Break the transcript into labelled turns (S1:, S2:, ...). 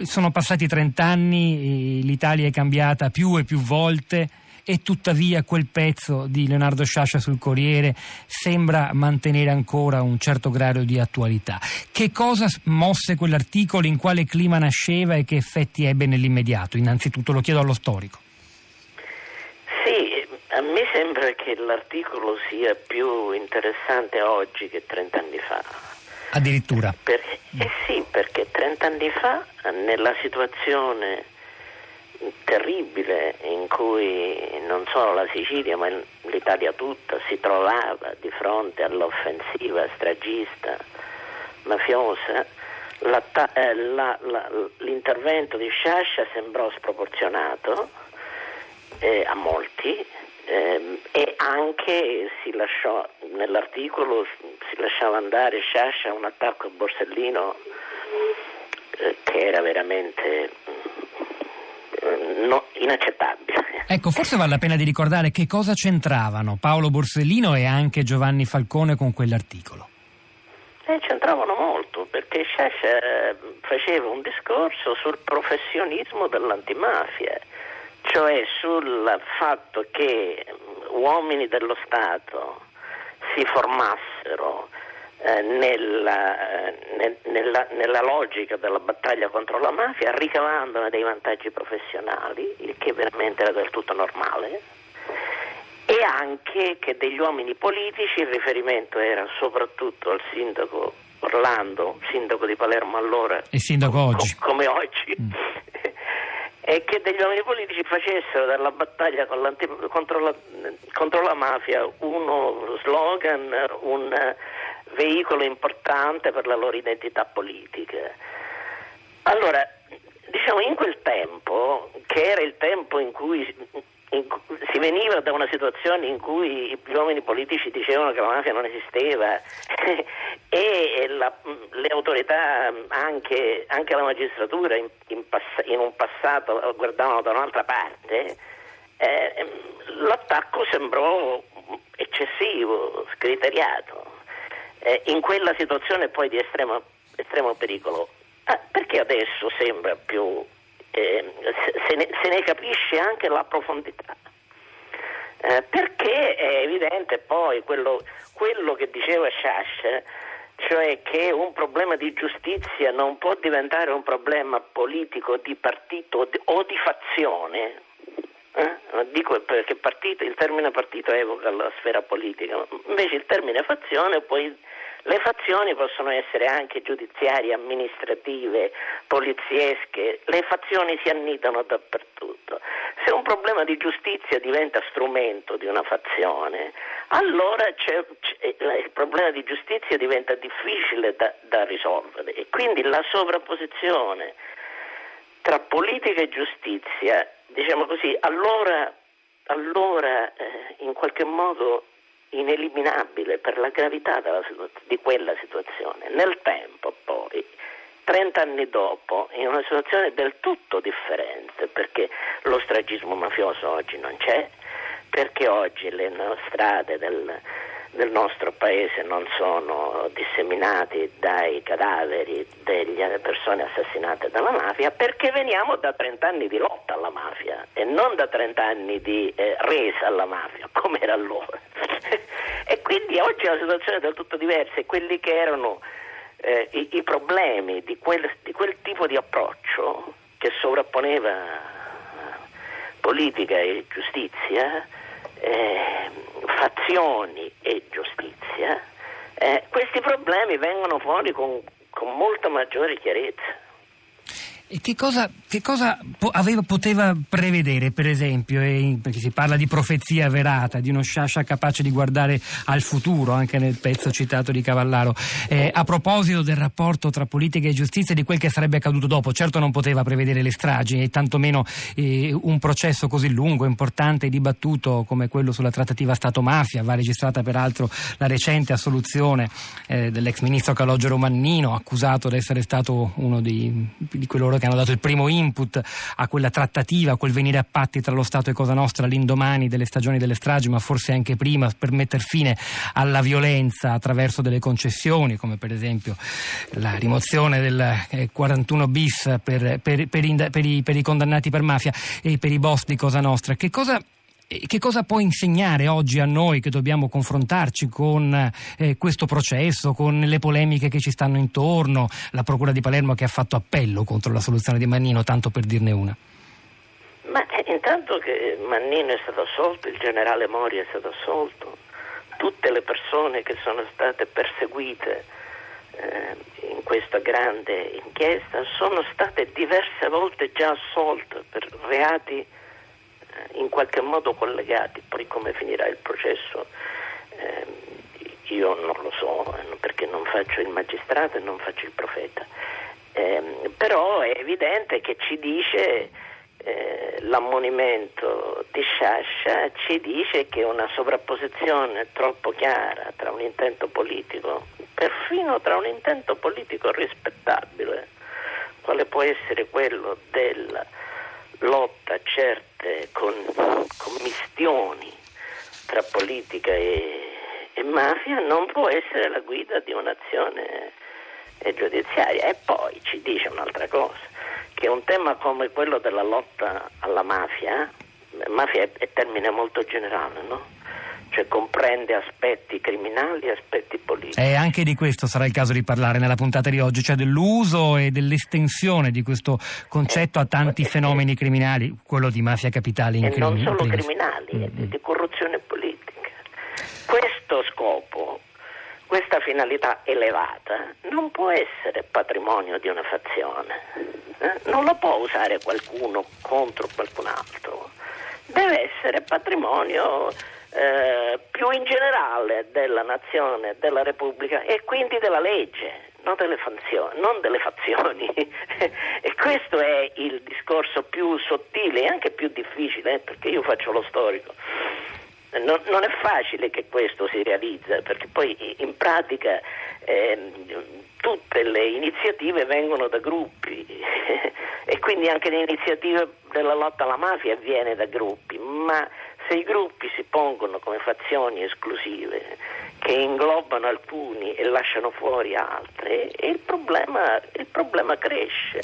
S1: Sono passati 30 anni, l'Italia è cambiata più e più volte e tuttavia quel pezzo di Leonardo Sciascia sul Corriere sembra mantenere ancora un certo grado di attualità. Che cosa mosse quell'articolo, in quale clima nasceva e che effetti ebbe nell'immediato? Innanzitutto lo chiedo allo storico.
S2: Sì, a me sembra che l'articolo sia più interessante oggi che 30 anni fa
S1: Addirittura?
S2: Per, eh sì, perché 30 anni fa, nella situazione terribile in cui non solo la Sicilia ma l'Italia tutta si trovava di fronte all'offensiva stragista, mafiosa, la, eh, la, la, l'intervento di Sciascia sembrò sproporzionato eh, a molti eh, e anche si lasciò nell'articolo si lasciava andare Sciascia un attacco a Borsellino eh, che era veramente mm, no, inaccettabile.
S1: Ecco, forse vale la pena di ricordare che cosa c'entravano Paolo Borsellino e anche Giovanni Falcone con quell'articolo.
S2: Eh, c'entravano molto perché Sciascia eh, faceva un discorso sul professionismo dell'antimafia cioè sul fatto che uomini dello Stato si formassero eh, nella, eh, nella, nella, logica della battaglia contro la mafia, ricavandone dei vantaggi professionali, il che veramente era del tutto normale, e anche che degli uomini politici, il riferimento era soprattutto al sindaco Orlando, sindaco di Palermo allora,
S1: e sindaco oggi.
S2: come oggi, mm. E che degli uomini politici facessero dalla battaglia contro la, contro la mafia uno slogan, un veicolo importante per la loro identità politica. Allora, diciamo in quel tempo, che era il tempo in cui si veniva da una situazione in cui gli uomini politici dicevano che la mafia non esisteva e la, le autorità, anche, anche la magistratura in, in, pass- in, un passato guardavano da un'altra parte, eh, l'attacco sembrò eccessivo, scriteriato. Eh, in quella situazione poi di estremo, estremo pericolo, ah, perché adesso sembra più eh, se, ne, se, ne, capisce anche la profondità. Eh, perché è evidente poi quello, quello che diceva Schasch, cioè che un problema di giustizia non può diventare un problema politico di partito o di fazione. Eh? Dico perché partito, il termine partito evoca la sfera politica, invece il termine fazione poi le fazioni possono essere anche giudiziarie, amministrative, poliziesche, le fazioni si annidano dappertutto. Se un problema di giustizia diventa strumento di una fazione, allora c'è, c'è, il problema di giustizia diventa difficile da, da risolvere e quindi la sovrapposizione tra politica e giustizia, diciamo così, allora, allora eh, in qualche modo ineliminabile per la gravità situa- di quella situazione. Nel tempo poi, 30 anni dopo, in una situazione del tutto differente, perché lo stragismo mafioso oggi non c'è, perché oggi le strade del, del nostro paese non sono disseminati dai cadaveri delle persone assassinate dalla mafia perché veniamo da 30 anni di lotta alla mafia e non da 30 anni di eh, resa alla mafia come era allora. E quindi oggi è una situazione del tutto diversa e quelli che erano eh, i, i, problemi di quel, di quel tipo di approccio che sovrapponeva politica e giustizia eh, fazioni e giustizia, eh, questi problemi vengono fuori con, con molta maggiore chiarezza.
S1: E che cosa, che cosa aveva, poteva prevedere, per esempio, eh, perché si parla di profezia verata, di uno Sciascia capace di guardare al futuro, anche nel pezzo citato di Cavallaro, eh, a proposito del rapporto tra politica e giustizia e di quel che sarebbe accaduto dopo. Certo non poteva prevedere le stragi e tantomeno eh, un processo così lungo, importante e dibattuto come quello sulla trattativa Stato-mafia. Va registrata peraltro la recente assoluzione eh, dell'ex ministro Calogero Mannino, accusato di essere stato uno di, di coloro che hanno dato il primo input a quella trattativa, a quel venire a patti tra lo Stato e Cosa Nostra all'indomani delle stagioni delle stragi, ma forse anche prima, per mettere fine alla violenza attraverso delle concessioni, come per esempio la rimozione del 41 eh, bis per, per, per, i, per i condannati per mafia e per i boss di Cosa Nostra. Che cosa che cosa può insegnare oggi a noi che dobbiamo confrontarci con eh, questo processo, con le polemiche che ci stanno intorno, la Procura di Palermo che ha fatto appello contro la soluzione di Mannino, tanto per dirne una?
S2: Ma eh, intanto che Mannino è stato assolto, il generale Mori è stato assolto, tutte le persone che sono state perseguite eh, in questa grande inchiesta sono state diverse volte già assolte per reati in qualche modo collegati, poi come finirà il processo eh, io non lo so perché non faccio il magistrato e non faccio il profeta, eh, però è evidente che ci dice eh, l'ammonimento di Sciascia ci dice che una sovrapposizione troppo chiara tra un intento politico, perfino tra un intento politico rispettabile, quale può essere quello della lotta certe con, commistioni tra politica e, e, mafia non può essere la guida di un'azione eh, giudiziaria. E poi ci dice un'altra cosa, che un tema come quello della lotta alla mafia, mafia è, è termine molto generale, no? Cioè comprende aspetti criminali e aspetti politici.
S1: E anche di questo sarà il caso di parlare nella puntata di oggi, cioè dell'uso e dell'estensione di questo concetto a tanti eh, fenomeni criminali, quello di mafia capitale in
S2: E non solo criminali, mm-hmm. di corruzione politica. Questo scopo, questa finalità elevata, non può essere patrimonio di una fazione, eh? non lo può usare qualcuno contro qualcun altro, essere patrimonio eh, più in generale della nazione, della Repubblica e quindi della legge. Non delle, fazioni, non delle fazioni. e questo è il discorso più sottile e anche più difficile, eh, perché io faccio lo storico. Non, non, è facile che questo si realizza, perché poi in pratica eh, tutte le iniziative vengono da gruppi e quindi anche l'iniziativa della lotta alla mafia viene da gruppi, ma se i gruppi si pongono come fazioni esclusive che inglobano alcuni e lasciano fuori altri, il problema, il problema cresce.